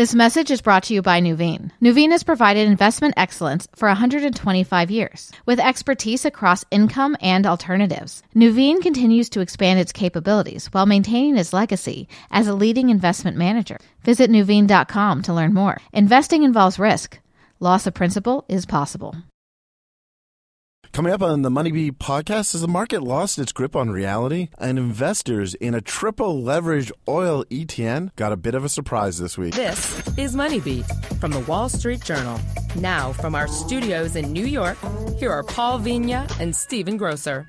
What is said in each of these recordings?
This message is brought to you by Nuveen. Nuveen has provided investment excellence for 125 years with expertise across income and alternatives. Nuveen continues to expand its capabilities while maintaining its legacy as a leading investment manager. Visit Nuveen.com to learn more. Investing involves risk. Loss of principal is possible. Coming up on the Money Beat podcast, has the market lost its grip on reality? And investors in a triple leveraged oil ETN got a bit of a surprise this week. This is Money Beat from the Wall Street Journal. Now, from our studios in New York, here are Paul Vigna and Stephen Grocer.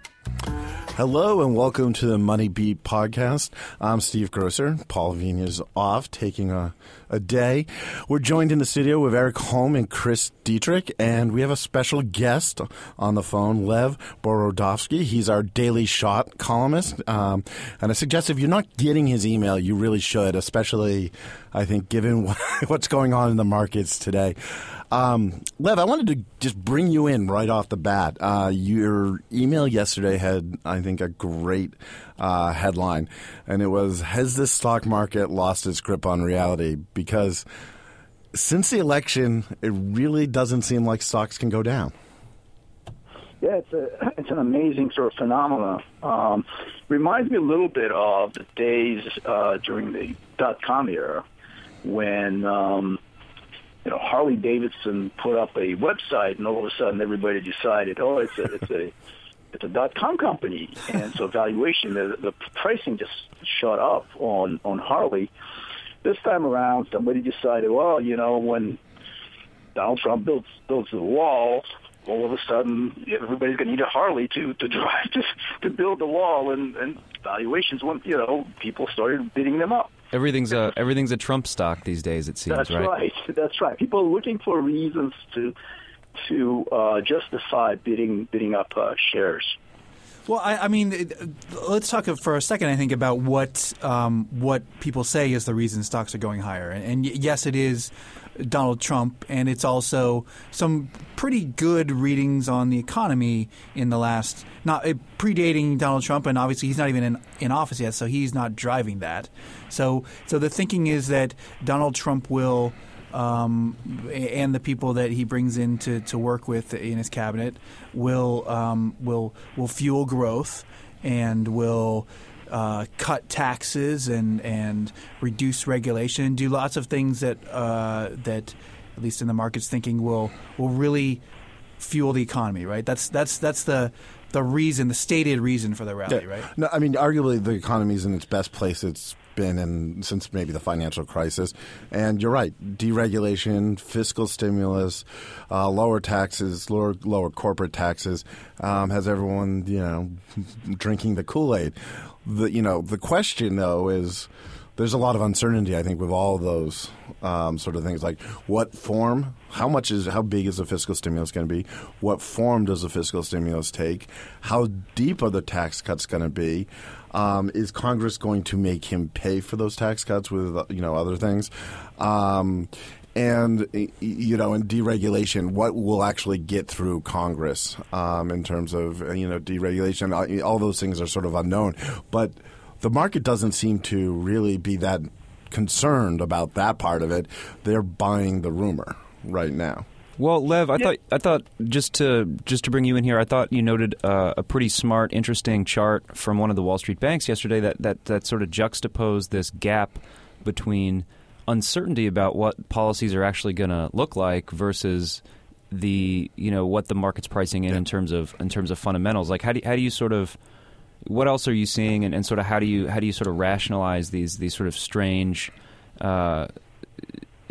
Hello and welcome to the Money Beat podcast. I'm Steve Grocer. Paul Vigna's off, taking a, a day. We're joined in the studio with Erik Holm and Chris Dieterich, and we have a special guest on the phone, Lev Borodovsky. He's our Daily Shot columnist. Um, and I suggest if you're not getting his email, you really should, especially, I think, given what's going on in the markets today. Um, Lev, I wanted to just bring you in right off the bat. Uh, your email yesterday had, I think, a great uh, headline, and it was Has the stock market lost its grip on reality? Because since the election, it really doesn't seem like stocks can go down. Yeah, it's a it's an amazing sort of phenomenon. Um, reminds me a little bit of the days uh, during the dot com era when um, you know, Harley Davidson put up a website, and all of a sudden everybody decided, oh, it's a it's a it's a dot com company, and so valuation, the, the pricing just shot up on on Harley. This time around, somebody decided, well, you know, when Donald Trump builds builds the wall, all of a sudden everybody's going to need a Harley to to drive to to build the wall, and and valuations went, you know, people started bidding them up. Everything's a everything's a Trump stock these days. It seems That's right. right. That's right. People are looking for reasons to to uh, justify bidding bidding up uh, shares. Well, I, I mean, let's talk for a second. I think about what um, what people say is the reason stocks are going higher, and, and yes, it is Donald Trump, and it's also some pretty good readings on the economy in the last not predating Donald Trump, and obviously he's not even in, in office yet, so he's not driving that. So, so the thinking is that Donald Trump will. Um, and the people that he brings in to, to work with in his cabinet will um, will will fuel growth and will uh, cut taxes and and reduce regulation and do lots of things that uh, that at least in the market's thinking will will really fuel the economy. Right. That's that's that's the the reason, the stated reason for the rally. Yeah. Right. No, I mean, arguably the economy is in its best place it's been in since maybe the financial crisis. And you're right, deregulation, fiscal stimulus, uh, lower taxes, lower lower corporate taxes um, has everyone you know drinking the Kool Aid. The you know the question though is. There's a lot of uncertainty, I think, with all those um, sort of things. Like, what form? How much is? How big is the fiscal stimulus going to be? What form does the fiscal stimulus take? How deep are the tax cuts going to be? Um, is Congress going to make him pay for those tax cuts with you know other things? Um, and you know, in deregulation, what will actually get through Congress um, in terms of you know deregulation? All those things are sort of unknown, but the market doesn't seem to really be that concerned about that part of it. They're buying the rumor right now. Well, Lev, I thought I thought just to just to bring you in here, I thought you noted uh, a pretty smart, interesting chart from one of the Wall Street banks yesterday that that that sort of juxtaposed this gap between uncertainty about what policies are actually going to look like versus the you know what the market's pricing in Yeah. in terms of in terms of fundamentals. Like how do how do you sort of what else are you seeing, and, and sort of how do you how do you sort of rationalize these these sort of strange uh,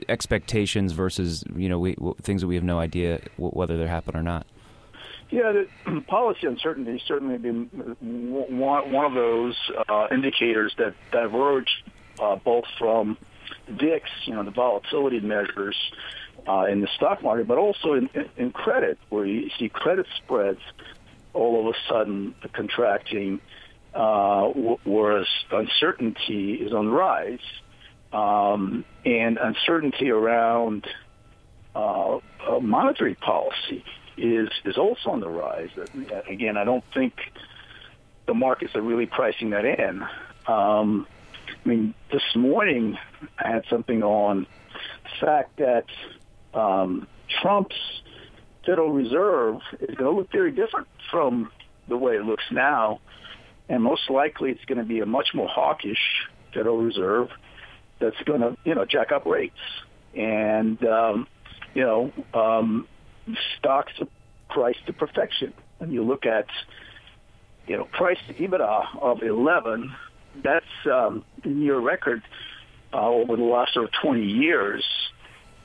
expectations versus you know we, things that we have no idea whether they happen or not? Yeah, the policy uncertainty certainly been one, one of those uh, indicators that diverge uh, both from VIX, you know, the volatility measures uh, in the stock market, but also in, in credit, where you see credit spreads all of a sudden contracting, uh, whereas uncertainty is on the rise. Um, and uncertainty around uh, uh, monetary policy is is also on the rise. Again, I don't think the markets are really pricing that in. Um, I mean, this morning I had something on the fact that um, Trump's Federal Reserve is going to look very different from the way it looks now, and most likely it's going to be a much more hawkish Federal Reserve that's going to, you know, jack up rates. And, um, you know, um, stocks are priced to perfection. And you look at, you know, price to EBITDA of 11, that's um, near record uh, over the last sort of 20 years.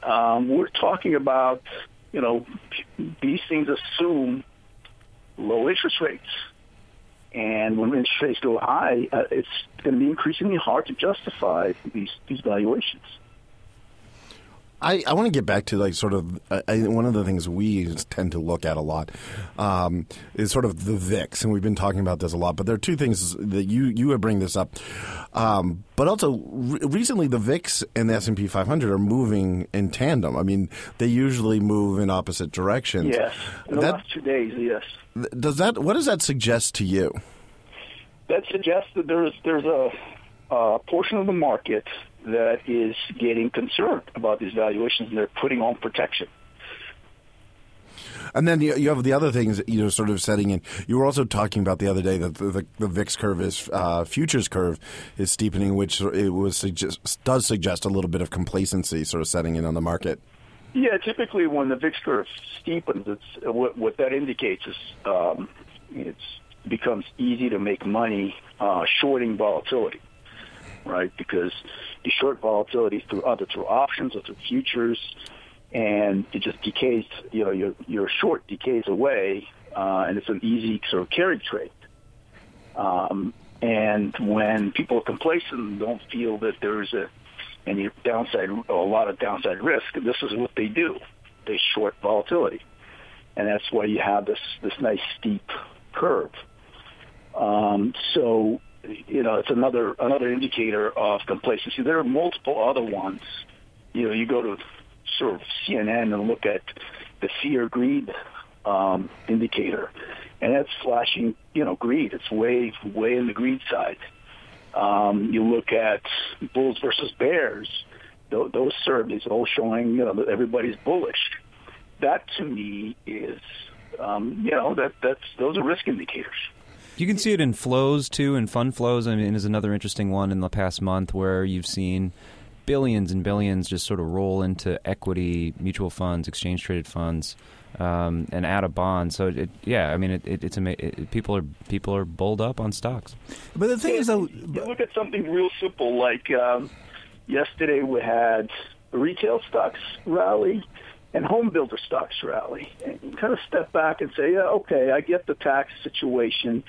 Um, we're talking about, you know, these things assume low interest rates. And when interest rates go high, uh, it's going to be increasingly hard to justify these these valuations. I, I want to get back to like sort of I, one of the things we tend to look at a lot um, is sort of the VIX, and we've been talking about this a lot. But there are two things that you you would bring this up, um, but also re- recently the VIX and the S and P 500 are moving in tandem. I mean, they usually move in opposite directions. Yes, in the that, last two days, yes. Does that what does that suggest to you? That suggests that there's there's a, a portion of the market that is getting concerned about these valuations and they're putting on protection. And then you, have the other things, you know, sort of setting in. You were also talking about the other day that the, the, the VIX curve is uh, futures curve is steepening, which it was suggest, does suggest a little bit of complacency, sort of setting in on the market. Yeah, typically when the VIX curve steepens, it's what, what that indicates is um, it becomes easy to make money uh, shorting volatility right? Because you short volatility through either through options or through futures, and it just decays. You know, your your short decays away, uh, and it's an easy sort of carry trade. Um, and when people are complacent and don't feel that there's a any downside, a lot of downside risk, this is what they do. They short volatility, and that's why you have this this nice steep curve. Um, so you know, it's another another indicator of complacency. There are multiple other ones. You know, you go to sort of CNN and look at the fear greed um, indicator, and that's flashing, you know, greed. It's way way in the greed side. Um, you look at bulls versus bears; those, those surveys all showing, you know, that everybody's bullish. That to me is, um, you know, that that's those are risk indicators. You can see it in flows too, and fund flows. I mean, is another interesting one in the past month where you've seen billions and billions just sort of roll into equity, mutual funds, exchange traded funds, um, and out of bonds. So it, yeah, I mean, it, it, it's ama- people are people are bulled up on stocks. But the thing is, though, you look at something real simple like um, yesterday we had retail stocks rally and home builder stocks rally. And you kind of step back and say, yeah, okay, I get the tax situation.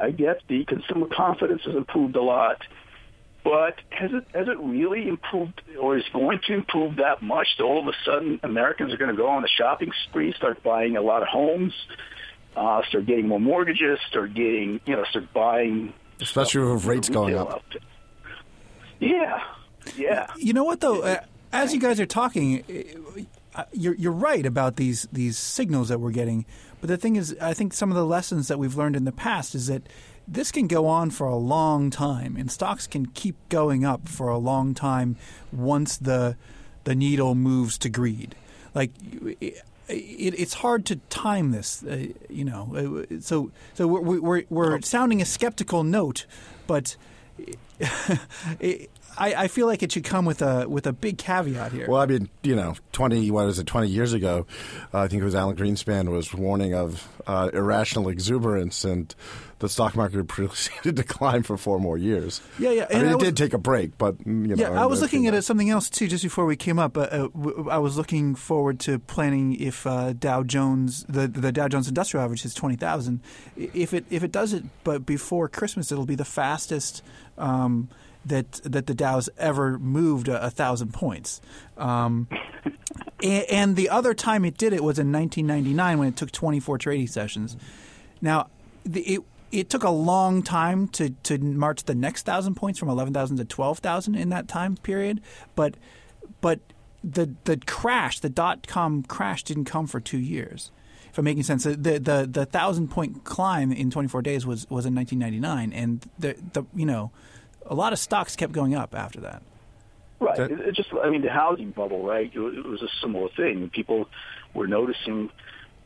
I get the consumer confidence has improved a lot. But has it has it really improved or is going to improve that much that all of a sudden Americans are going to go on a shopping spree, start buying a lot of homes, uh, start getting more mortgages, start getting, you know, start buying. Especially with rates going up. Yeah. Yeah. You know what, though? Uh, as you guys are talking, you're you're right about these these signals that we're getting, but the thing is, I think some of the lessons that we've learned in the past is that this can go on for a long time, and stocks can keep going up for a long time once the the needle moves to greed. Like it, it, it's hard to time this, uh, you know. Uh, so so we're we're, we're sounding a skeptical note, but. it, I, I, feel like it should come with a with a big caveat here. Well, I mean, you know, twenty what is it? Twenty years ago, uh, I think it was Alan Greenspan was warning of uh, irrational exuberance, and the stock market proceeded to climb for four more years. Yeah, yeah. I mean, it was, did take a break, but you know. Yeah, I was looking at something else too just before we came up. Uh, uh I was looking forward to planning if uh, Dow Jones, the the Dow Jones Industrial Average is twenty thousand. If it if it does it, but before Christmas, it'll be the fastest. Um, that that the Dow's ever moved a, a thousand points. Um, and, and, the other time it did it was in 1999 when it took 24 trading sessions. Now, the, it it took a long time to to march the next thousand points from 11,000 to 12,000 in that time period, but but the the crash, the dot com crash, didn't come for two years. If I'm making sense, the the the thousand point climb in 24 days was was in 1999, and the the you know a lot of stocks kept going up after that. Right. That- It, it just, I mean, the housing bubble, right? It, was- it was a similar thing. People were noticing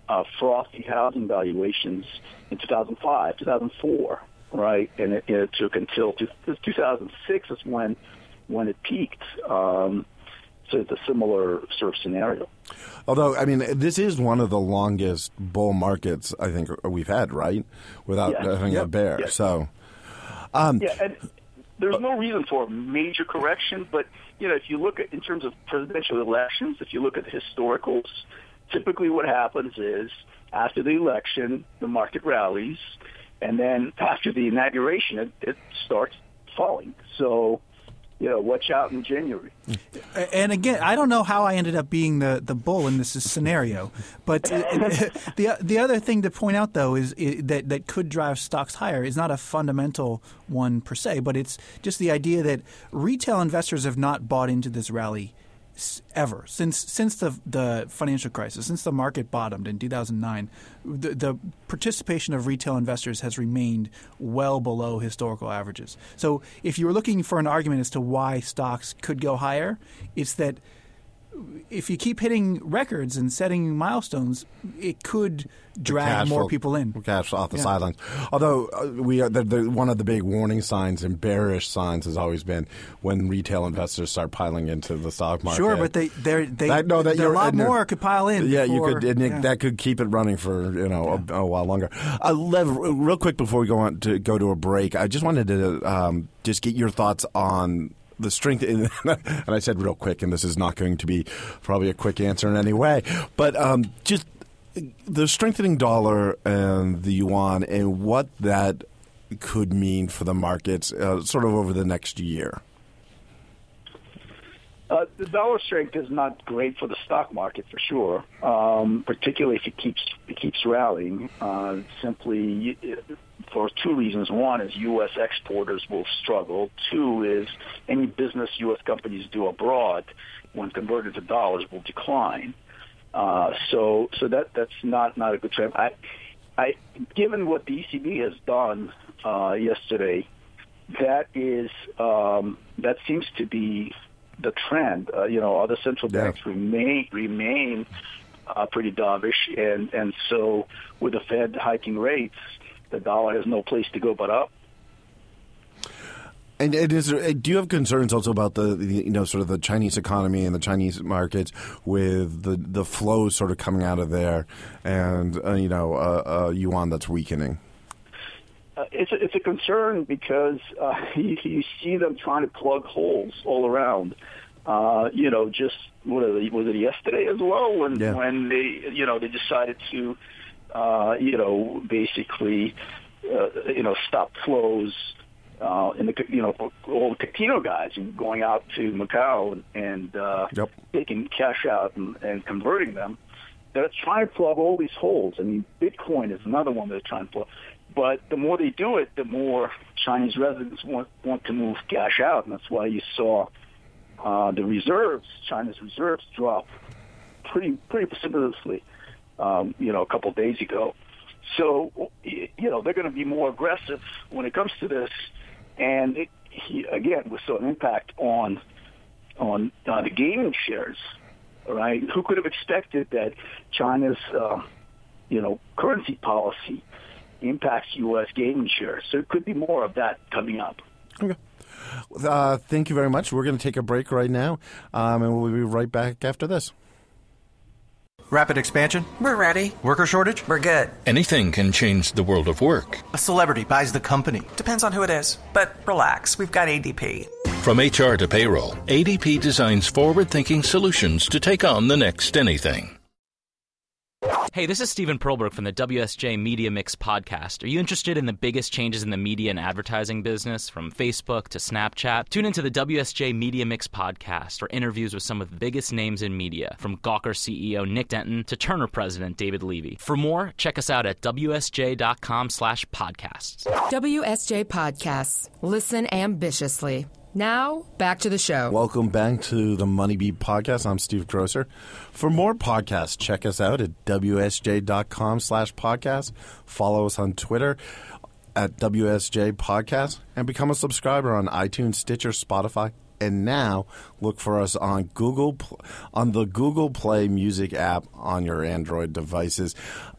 uh, frothy housing valuations in 2005, 2004, right? And it, it took until two, 2006 is when when it peaked. Um, so it's a similar sort of scenario. Although, I mean, this is one of the longest bull markets I think we've had, right? Without Yes. having a bear. Yes. So, Yeah, and there's no reason for a major correction, but you know, if you look at in terms of presidential elections, if you look at the historicals, typically what happens is after the election, the market rallies, and then after the inauguration, it, it starts falling. So, you know, watch out in January. And again, I don't know how I ended up being the, the bull in this scenario, but the the other thing to point out though is, i that that could drive stocks higher is not a fundamental one per se, but it's just the idea that retail investors have not bought into this rally ever since since the the financial crisis, since the market bottomed in 2009. The, the participation of retail investors has remained well below historical averages. So, if you were looking for an argument as to why stocks could go higher, it's that if you keep hitting records and setting milestones, it could drag more flow- people in. Cash off the Yeah. sidelines. Although uh, we are the, the, one of the big warning signs and bearish signs has always been when retail investors start piling into the stock market. Sure, but they they're, they That- no, that a lot more could pile in. Yeah, before- you could. And it- yeah. That could keep it running for you know a, a while longer. Uh, Lev, real quick before we go on to go to a break, I just wanted to um, just get your thoughts on the strength. In, and I said real quick, and this is not going to be probably a quick answer in any way, but um, just the strengthening dollar and the yuan and what that could mean for the markets, uh, sort of over the next year. Uh, the dollar strength is not great for the stock market for sure, um, particularly if it keeps it keeps rallying. Uh, simply for two reasons: one is U.S. exporters will struggle. Two is any business U.S. companies do abroad, when converted to dollars, will decline. Uh, so, so that that's not not a good trend. I, I, given what the ECB has done uh, yesterday, that is um, that seems to be the trend. Uh, you know, other central Yeah. banks remain remain uh, pretty dovish, and and so with the Fed hiking rates, the dollar has no place to go but up. And, and is there, do you have concerns also about the, the you know sort of the Chinese economy and the Chinese markets with the the flows sort of coming out of there, and uh, you know uh, uh, yuan that's weakening? Uh, it's a, it's a concern because uh, you, you see them trying to plug holes all around. Uh, you know, just what are they, was it yesterday as well when Yeah. when they you know they decided to uh, you know basically uh, you know stop flows uh, in the you know all the casino guys going out to Macau and, and uh, Yep. taking cash out and, and converting them. They're trying to plug all these holes. I mean, Bitcoin is another one they're trying to plug. But the more they do it, the more Chinese residents want want to move cash out, and that's why you saw uh, the reserves, China's reserves, drop pretty pretty precipitously. Um, you know, a couple of days ago. So you know they're going to be more aggressive when it comes to this, and it, again, we saw an impact on on uh, the gaming shares. Right, who could have expected that China's uh, you know currency policy impacts U.S. gaming shares? So it could be more of that coming up. Uh, thank you very much. We're going to take a break right now, um, and we'll be right back after this. Rapid expansion? We're ready. Worker shortage? We're good. Anything can change the world of work. A celebrity buys the company. Depends on who it is. But relax, we've got ADP. From HR to payroll, ADP designs forward thinking solutions to take on the next anything. Hey, this is Stephen Perlberg from the WSJ Media Mix podcast. Are you interested in the biggest changes in the media and advertising business, from Facebook to Snapchat? Tune into the WSJ Media Mix podcast for interviews with some of the biggest names in media, from Gawker CEO Nick Denton to Turner president David Levy. For more, check us out at wsj.com slash podcasts. WSJ Podcasts. Listen ambitiously. Now, back to the show. Welcome back to the Money Beat podcast. I'm Steve Grocer. For more podcasts, check us out at wsj.com slash podcast. Follow us on Twitter at WSJ Podcast and become a subscriber on iTunes, Stitcher, Spotify, And now look for us on Google on the Google Play Music app on your Android devices.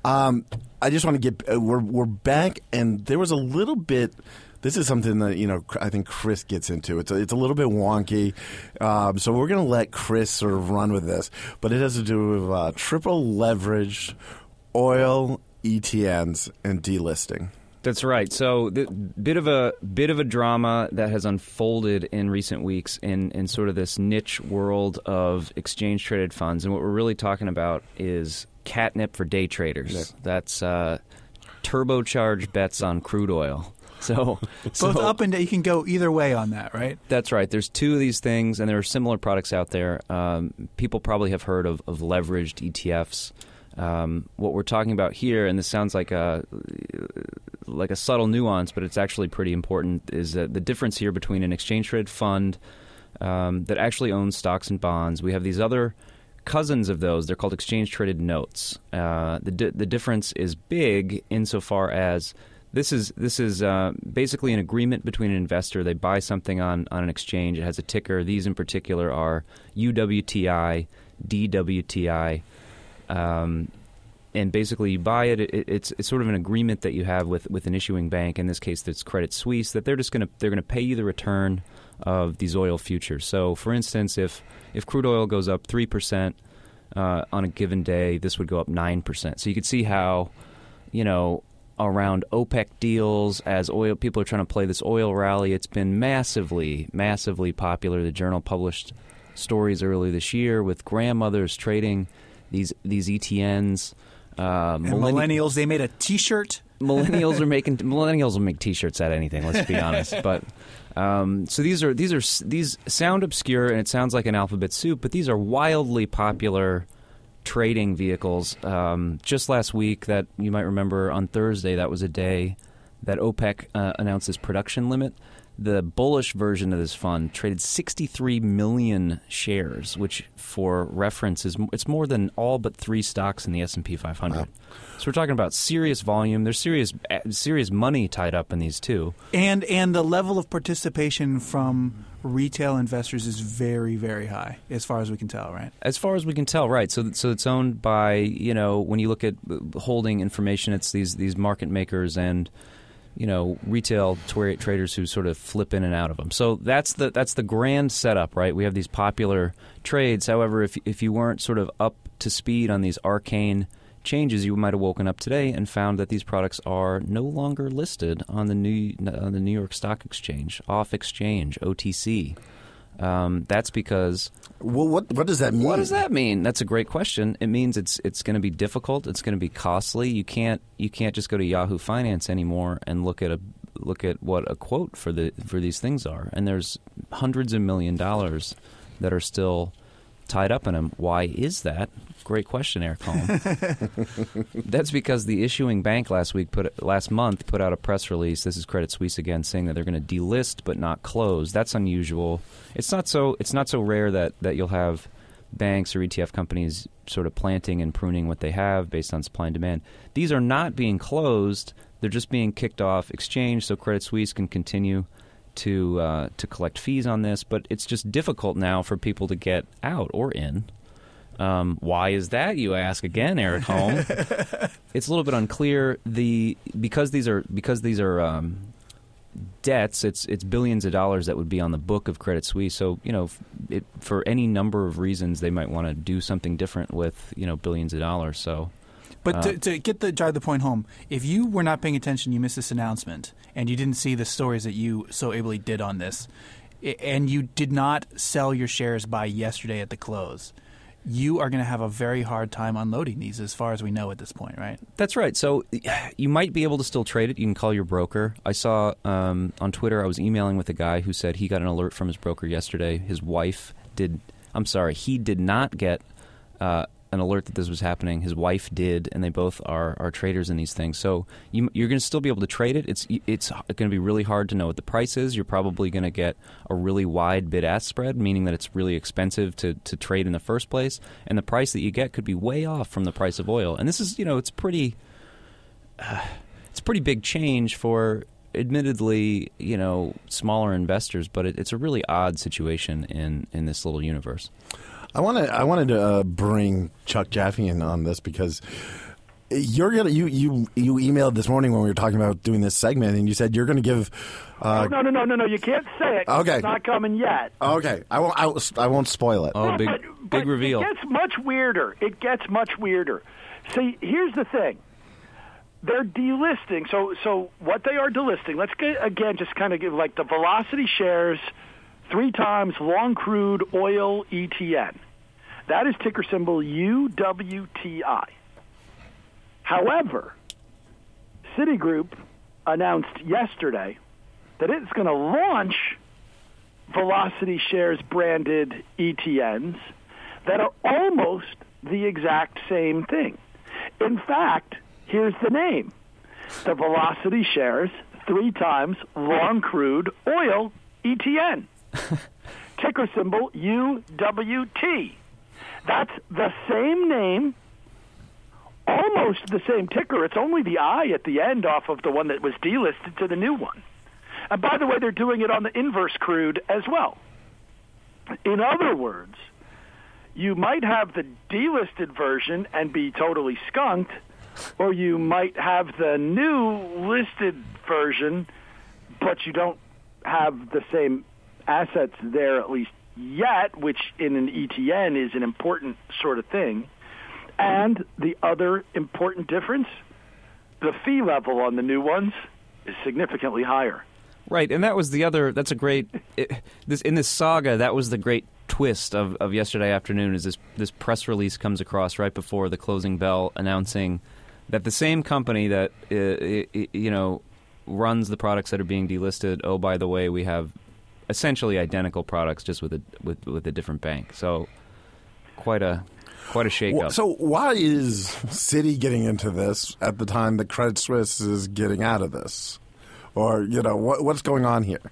Um, I just want to get uh, we're we're back, and there was a little bit. This is something that you know I think Chris gets into. It's a, it's a little bit wonky, um, so we're going to let Chris sort of run with this. But it has to do with uh, triple leveraged oil ETNs and delisting. That's right. So, the bit of a bit of a drama that has unfolded in recent weeks in in sort of this niche world of exchange traded funds, and what we're really talking about is catnip for day traders. That's uh, turbocharged bets on crude oil. So, Both so- up and you can go either way on that, right? That's right. There's two of these things, and there are similar products out there. Um, people probably have heard of, of leveraged ETFs. Um, what we're talking about here, and this sounds like a like a subtle nuance, but it's actually pretty important, is that the difference here between an exchange traded fund um, that actually owns stocks and bonds. We have these other cousins of those. They're called exchange traded notes. Uh, the di- the difference is big insofar as this is this is uh, basically an agreement between an investor. They buy something on, on an exchange. It has a ticker. These in particular are UWTI, DWTI, um, and basically you buy it. it. It's it's sort of an agreement that you have with, with an issuing bank. In this case, that's Credit Suisse. That they're just going to they're going to pay you the return of these oil futures. So, for instance, if if crude oil goes up three percent uh, on a given day, this would go up nine percent. So you could see how, you know, around OPEC deals as oil people are trying to play this oil rally. It's been massively, massively popular. The Journal published stories early this year with grandmothers trading these these ETNs. Uh, millenni- millennials, they made a T-shirt. millennials are making millennials will make T-shirts out of anything. Let's be honest. But um, so these are these are these sound obscure and it sounds like an alphabet soup, but these are wildly popular trading vehicles. Um, just last week, that you might remember on Thursday, that was a day that OPEC uh, announced its production limit. The bullish version of this fund traded 63 million shares, which, for reference, is it's more than all but three stocks in the S and P 500. So we're talking about serious volume. There's serious uh, serious money tied up in these two, And and the level of participation from retail investors is very very high, as far as we can tell, right? As far as we can tell, right? So, so it's owned by you know when you look at holding information, it's these these market makers and you know retail tra- traders who sort of flip in and out of them. So that's the that's the grand setup, right? We have these popular trades. However, if if you weren't sort of up to speed on these arcane changes, you might have woken up today and found that these products are no longer listed on the new on the New York Stock Exchange, off exchange, OTC. Um, that's because Well, what what does that mean? what does that mean? That's a great question. It means it's it's going to be difficult. It's going to be costly. You can't you can't just go to Yahoo Finance anymore and look at a look at what a quote for the for these things are. And there's hundreds of million dollars that are still tied up in them. Why is that? Great question, Erik Holm. That's because the issuing bank last week put last month put out a press release. This is Credit Suisse again, saying that they're going to delist but not close. That's unusual. It's not so. It's not so rare that that you'll have banks or ETF companies sort of planting and pruning what they have based on supply and demand. These are not being closed. They're just being kicked off exchange, so Credit Suisse can continue to uh, to collect fees on this. But it's just difficult now for people to get out or in. Um, why is that? You ask again, Erik Holm. it's a little bit unclear. The because these are because these are um, debts. It's it's billions of dollars that would be on the book of Credit Suisse. So you know, it, for any number of reasons, they might want to do something different with you know billions of dollars. So. But Uh, to, to get the drive the point home, if you were not paying attention, you missed this announcement, and you didn't see the stories that you so ably did on this, and you did not sell your shares by yesterday at the close, you are going to have a very hard time unloading these, as far as we know at this point, right? That's right. So you might be able to still trade it. You can call your broker. I saw um, on Twitter. I was emailing with a guy who said he got an alert from his broker yesterday. His wife did. I'm sorry, he did not get uh, an alert that this was happening. His wife did, and they both are are traders in these things. So you, you're going to still be able to trade it. It's it's going to be really hard to know what the price is. You're probably going to get a really wide bid ask spread, meaning that it's really expensive to to trade in the first place, and the price that you get could be way off from the price of oil. And this is you know it's pretty it's a pretty big change for admittedly, you know, smaller investors, but it, it's a really odd situation in in this little universe. I want to. I wanted to uh, bring Chuck Jaffe in on this because you're gonna you you you emailed this morning when we were talking about doing this segment, and you said you're going to give. Uh, no, no, no, no, no. You can't say it. Okay. It's not coming yet. Okay, I won't. I, won't- I won't spoil it. Oh, big But- big but reveal. It gets much weirder. It gets much weirder. See, here's the thing. They're delisting. So, so what they are delisting? Let's get again, just kind of give like the velocity shares three times long crude oil ETN. That is ticker symbol UWTI. However, Citigroup announced yesterday that it's going to launch Velocity Shares branded ETNs that are almost the exact same thing. In fact, here's the name the Velocity Shares three times long crude oil ETN. Ticker symbol UWT. That's the same name, almost the same ticker. It's only the I at the end off of the one that was delisted to the new one. And by the way, they're doing it on the inverse crude as well. In other words, you might have the delisted version and be totally skunked, or you might have the new listed version, but you don't have the same assets there at least yet, which in an ETN is an important sort of thing. And the other important difference, the fee level on the new ones is significantly higher. Right, and that was the other. That's a great. It, this in this saga, that was the great twist of, of yesterday afternoon. Is this this press release comes across right before the closing bell, announcing that the same company that uh, you know runs the products that are being delisted. Oh, by the way, we have essentially identical products, just with a with with a different bank. So quite a quite a shakeup. So why is Citi getting into this at the time that Credit Suisse is getting out of this, or you know what, what's going on here?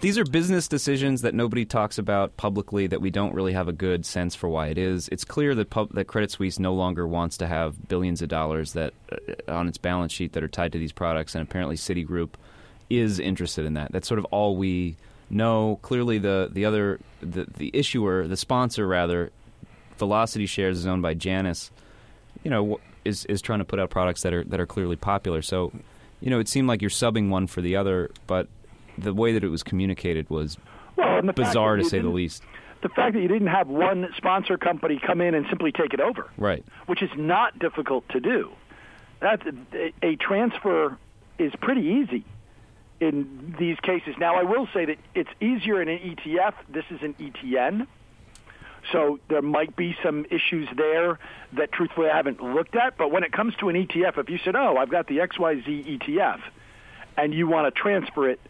These are business decisions that nobody talks about publicly that we don't really have a good sense for why it is. It's clear that pub- that Credit Suisse no longer wants to have billions of dollars that uh, on its balance sheet that are tied to these products, and apparently Citigroup is interested in that. That's sort of all we know. Clearly, the the other the, the issuer, the sponsor rather, Velocity Shares is owned by Janus. You know, is is trying to put out products that are that are clearly popular. So, you know, it seemed like you're subbing one for the other, but the way that it was communicated was Well, and the fact bizarre to say the least. The fact that you didn't have one sponsor company come in and simply take it over, Right. which is not difficult to do. That's a, a transfer is pretty easy in these cases. Now, I will say that it's easier in an ETF. This is an ETN. So there might be some issues there that truthfully I haven't looked at. But when it comes to an ETF, if you said, oh, I've got the XYZ ETF, and you want to transfer it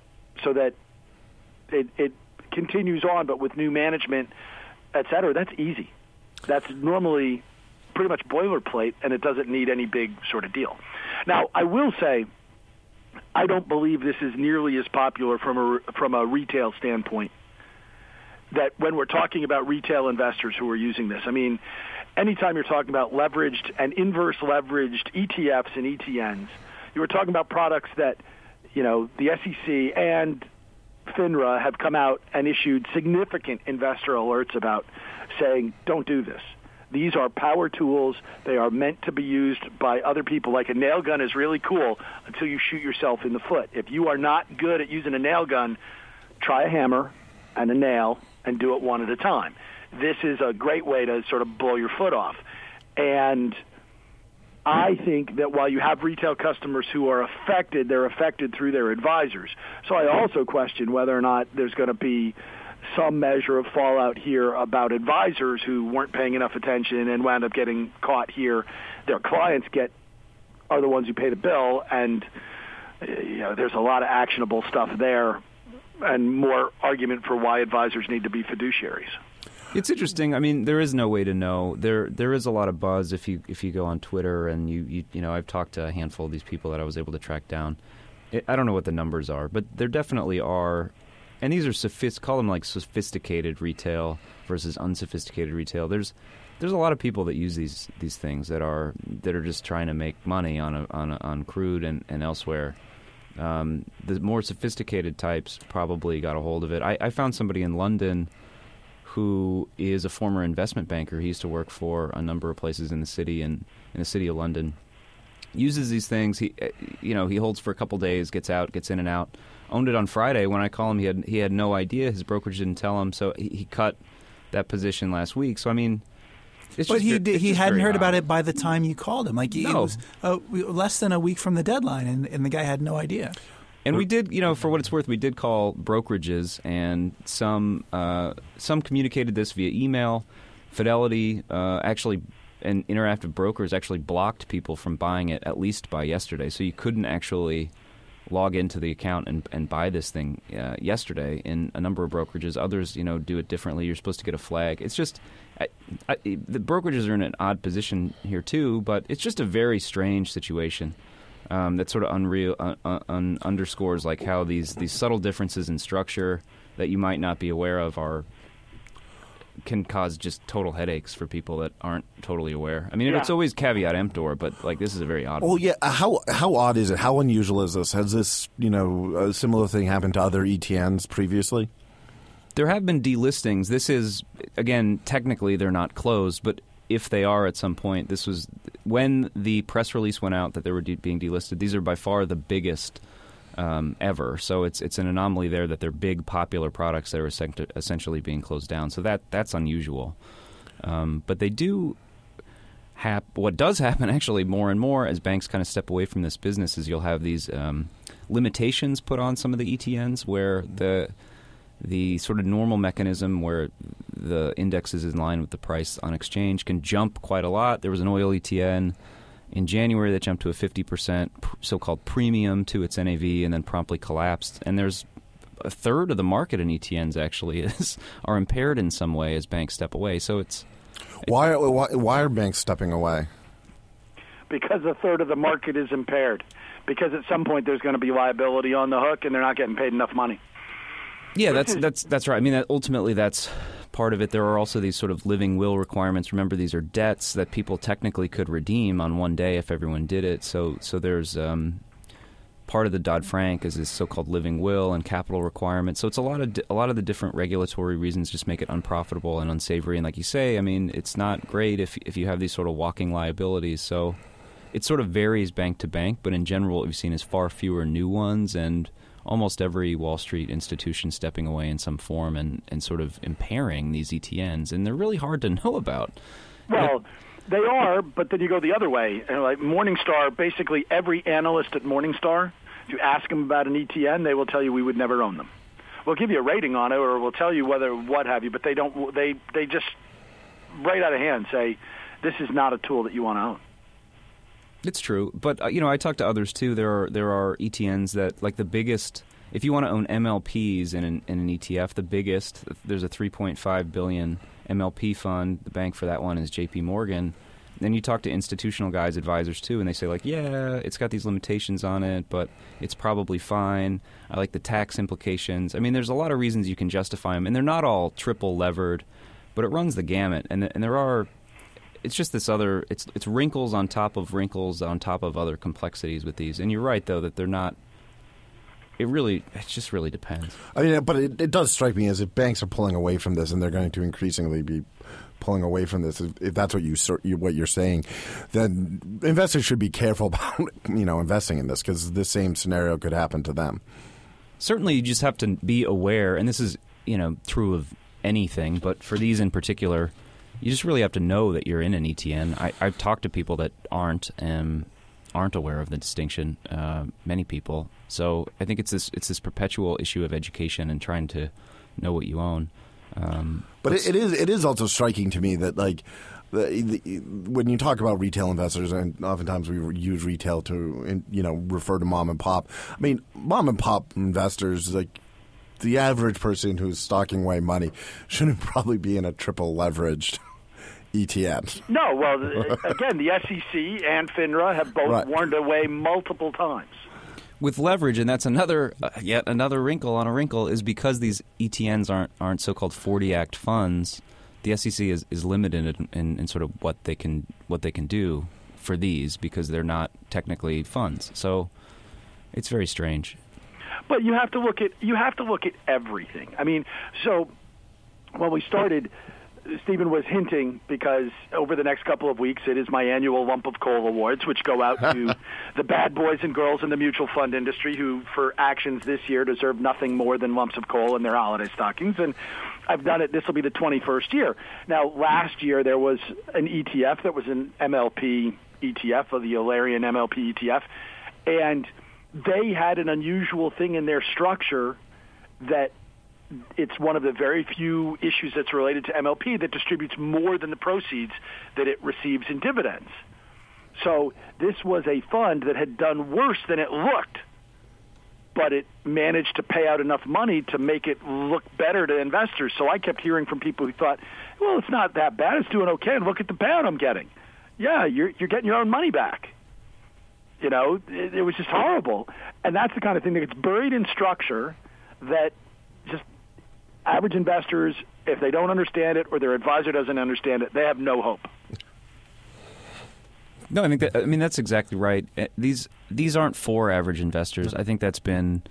so that it, it continues on, but with new management, et cetera, that's easy. That's normally pretty much boilerplate, and it doesn't need any big sort of deal. Now, I will say, I don't believe this is nearly as popular from a from a retail standpoint. That when we're talking about retail investors who are using this, I mean, anytime you're talking about leveraged and inverse leveraged ETFs and ETNs, you were talking about products that, you know, the SEC and FINRA have come out and issued significant investor alerts about saying, don't do this. These are power tools. They are meant to be used by other people. Like a nail gun is really cool until you shoot yourself in the foot. If you are not good at using a nail gun, try a hammer and a nail and do it one at a time. This is a great way to sort of blow your foot off. And I think that while you have retail customers who are affected, they're affected through their advisors. So I also question whether or not there's going to be some measure of fallout here about advisors who weren't paying enough attention and wound up getting caught here. Their clients get are the ones who pay the bill, and uh, you know there's a lot of actionable stuff there, and more argument for why advisors need to be fiduciaries. It's interesting. I mean, there is no way to know. There there is a lot of buzz if you if you go on Twitter and you you, you know I've talked to a handful of these people that I was able to track down. I don't know what the numbers are, but there definitely are. And these are sophist call them like sophisticated retail versus unsophisticated retail. There's there's a lot of people that use these these things that are that are just trying to make money on a, on a, on crude and, and elsewhere. Um, the more sophisticated types probably got a hold of it. I, I found somebody in London who is a former investment banker. He used to work for a number of places in the city and in the city of London. Uses these things. He, uh, you know, he holds for a couple days, gets out, gets in and out. Owned it on Friday. When I call him, he had he had no idea. His brokerage didn't tell him, so he, he cut that position last week. So I mean, it's but just he did, he hadn't heard about it by the time you called him. Like it No. was uh, less than a week from the deadline, and, and the guy had no idea. And we did, you know, for what it's worth, we did call brokerages, and some uh, some communicated this via email. Fidelity uh, actually, and Interactive Brokers actually blocked people from buying it at least by yesterday, so you couldn't actually log into the account and, and buy this thing uh, yesterday. In a number of brokerages, others, you know, do it differently. You're supposed to get a flag. It's just I, I, the brokerages are in an odd position here too, but it's just a very strange situation um, that sort of unreal uh, un- underscores like how these these subtle differences in structure that you might not be aware of are can cause just total headaches for people that aren't totally aware. I mean, Yeah. it's always caveat emptor, but like this is a very odd. Well, one. yeah. uh, How how odd is it? How unusual is this? Has this you know a similar thing happened to other ETNs previously? There have been delistings. This is again technically they're not closed, but if they are at some point, this was when the press release went out that they were de- being delisted. These are by far the biggest um, ever. So it's it's an anomaly there that they're big popular products that are essen- essentially being closed down. So that that's unusual. Um, but they do hap- what does happen actually more and more as banks kind of step away from this business is you'll have these um, limitations put on some of the ETNs where the the sort of normal mechanism where the index is in line with the price on exchange can jump quite a lot. There was an oil ETN in January that jumped to a 50% so-called premium to its NAV and then promptly collapsed. And there's a third of the market in ETNs actually is are impaired in some way as banks step away. So it's Why, why why are banks stepping away? because a third of the market is impaired. Because at some point there's going to be liability on the hook, and they're not getting paid enough money. Yeah, that's that's that's right. I mean, that, ultimately, that's part of it. There are also these sort of living will requirements. Remember, these are debts that people technically could redeem on one day if everyone did it. So, so there's um, part of the Dodd Frank is this so-called living will and capital requirements. So it's a lot of di- a lot of the different regulatory reasons just make it unprofitable and unsavory. And like you say, I mean, it's not great if if you have these sort of walking liabilities. So it sort of varies bank to bank, but in general, what we've seen is far fewer new ones and almost every Wall Street institution stepping away in some form and, and sort of impairing these ETNs. And they're really hard to know about. Well, they are, but then you go the other way. And like Morningstar, basically every analyst at Morningstar, if you ask them about an ETN, they will tell you we would never own them. We'll give you a rating on it, or we'll tell you whether what have you, but they don't. They they just right out of hand say this is not a tool that you want to own. It's true, but uh, you know, I talk to others too. There are there are ETNs that like the biggest. If you want to own MLPs in an, in an ETF, the biggest there's a 3.5 billion MLP fund. The bank for that one is J.P. Morgan. Then you talk to institutional guys, advisors too, and they say like, yeah, it's got these limitations on it, but it's probably fine. I like the tax implications. I mean, there's a lot of reasons you can justify them, and they're not all triple levered, but it runs the gamut, and and there are it's just this other it's it's wrinkles on top of wrinkles on top of other complexities with these. And you're right though that they're not it really it just really depends. I mean, but it, it does strike me as if banks are pulling away from this, and they're going to increasingly be pulling away from this. If, if that's what you what you're saying, then investors should be careful about you know investing in this because the same scenario could happen to them. Certainly you just have to be aware and this is, you know, true of anything, but for these in particular, you just really have to know that you're in an ETN. I, I've talked to people that aren't um, aren't aware of the distinction. Uh, many people. So I think it's this it's this perpetual issue of education and trying to know what you own. Um, But it, it is it is also striking to me that like. The, the, when you talk about retail investors, and oftentimes we use retail to, you know, refer to mom and pop. I mean, mom and pop investors, like the average person who's stocking away money, shouldn't probably be in a triple leveraged E ETF. No, well, again, the SEC and FINRA have both Right. warned away multiple times. with leverage, and that's another uh, yet another wrinkle on a wrinkle is because these ETNs aren't aren't so-called 40 Act funds. The SEC is, is limited in, in, in sort of what they can what they can do for these because they're not technically funds. So It's very strange. But you have to look at you have to look at everything. I mean, so when we started, Stephen was hinting because over the next couple of weeks it is my annual Lump of Coal Awards, which go out to the bad boys and girls in the mutual fund industry who, for actions this year, deserve nothing more than lumps of coal in their holiday stockings. And I've done it. This will be the 21st year. Now, last year there was an ETF that was an MLP ETF, of the Alerian MLP ETF, and they had an unusual thing in their structure that it's one of the very few issues that's related to MLP that distributes more than the proceeds that it receives in dividends. So this was a fund that had done worse than it looked, but it managed to pay out enough money to make it look better to investors. So I kept hearing from people who thought, well, it's not that bad. It's doing okay. And look at the payout I'm getting. Yeah, you're, you're getting your own money back. You know, it, it was just horrible. And that's the kind of thing that gets buried in structure that average investors, if they don't understand it or their advisor doesn't understand it, they have no hope. No, I think that, I mean that's exactly right. Uh, These these aren't for average investors. I think that's been,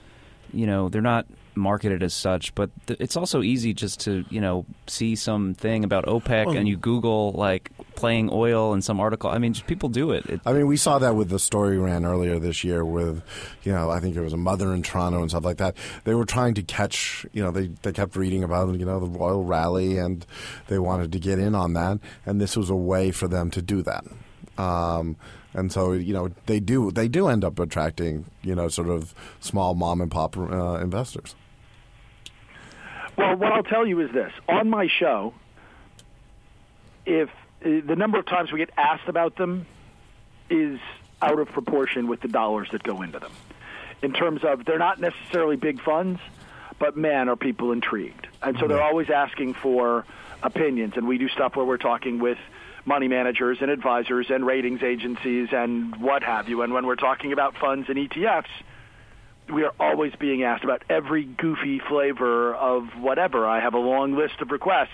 you know, they're not marketed as such, but th- it's also easy just to you know see something about OPEC Well- and you Google like playing oil and some article. I mean, just people do it. it I mean, we saw that with the story we ran earlier this year with, you know, I think it was a mother in Toronto and stuff like that. They were trying to catch, you know, they, they kept reading about, you know, the oil rally and they wanted to get in on that. And this was a way for them to do that. Um, and so, you know, they do, they do end up attracting, you know, sort of small mom and pop uh, investors. Well, what I'll tell you is this: on my show, if uh, the number of times we get asked about them is out of proportion with the dollars that go into them, in terms of they're not necessarily big funds, but man, are people intrigued, and so they're always asking for opinions, and we do stuff where we're talking with money managers and advisors and ratings agencies and what have you, and when we're talking about funds and ETFs we are always being asked about every goofy flavor of whatever. I have a long list of requests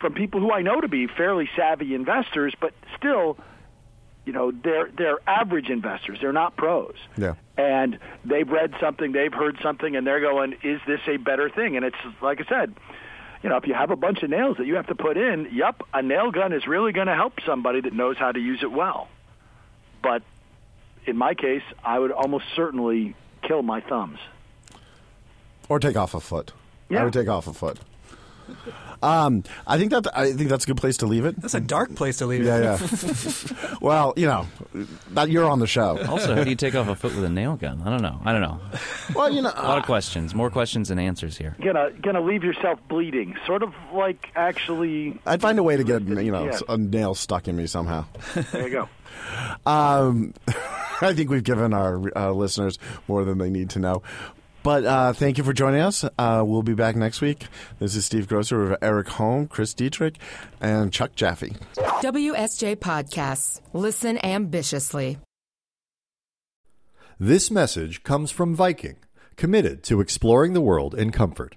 from people who I know to be fairly savvy investors, but still, you know, they're they're average investors. They're not pros. Yeah. And they've read something, they've heard something, and they're going, "Is this a better thing?" And it's like I said, you know, if you have a bunch of nails that you have to put in, yep, a nail gun is really going to help somebody that knows how to use it well. But in my case, I would almost certainly kill my thumbs. Or take off a foot. Yeah. I would take off a foot. Um, I think that I think that's a good place to leave it. That's a dark place to leave it. Yeah, yeah. well, you know, that you're on the show. also, how do you take off a foot with a nail gun? I don't know. I don't know. Well, you know, a lot of questions. More questions than answers here. Gonna gonna leave yourself bleeding, sort of like actually. I'd find a way to get you know Yeah. a nail stuck in me somehow. There you go. Um, I think we've given our uh, listeners more than they need to know. But uh, thank you for joining us. Uh, we'll be back next week. This is Steve Grocer with Erik Holm, Chris Dieterich, and Chuck Jaffe. WSJ Podcasts. Listen ambitiously. This message comes from Viking, committed to exploring the world in comfort.